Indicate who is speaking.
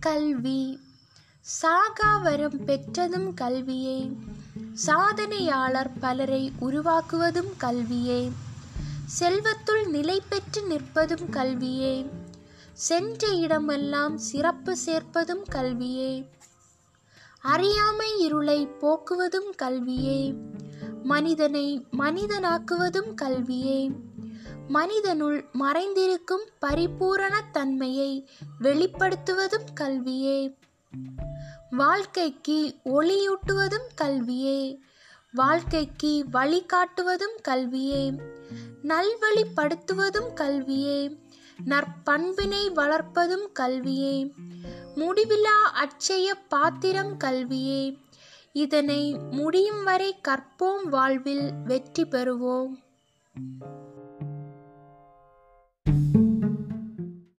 Speaker 1: கல்வி. சாகாவரம் பெற்றதும் கல்வியே. சாதனையாளர் பலரை உருவாக்குவதும் கல்வியே. செல்வத்துள் நிலை பெற்று நிற்பதும் கல்வியே. சென்ற இடமெல்லாம் சிறப்பு சேர்ப்பதும் கல்வியே. அறியாமை இருளை போக்குவதும் கல்வியே. மனிதனை மனிதனாக்குவதும் கல்வியே. மனிதனுள் மறைந்திருக்கும் பரிபூரண தன்மையை வெளிப்படுத்துவதும் கல்வியே. வாழ்க்கைக்கு ஒளியூட்டுவதும் கல்வியே. வாழ்க்கைக்கு வழிகாட்டுவதும் கல்வியே. நல்வழிப்படுத்துவதும் கல்வியே. நற்பண்பினை வளர்ப்பதும் கல்வியே. முடிவிலா அச்சய பாத்திரம் கல்வியே. இதனை முடியும் வரை கற்போம் வாழ்வில் வெற்றி பெறுவோம்.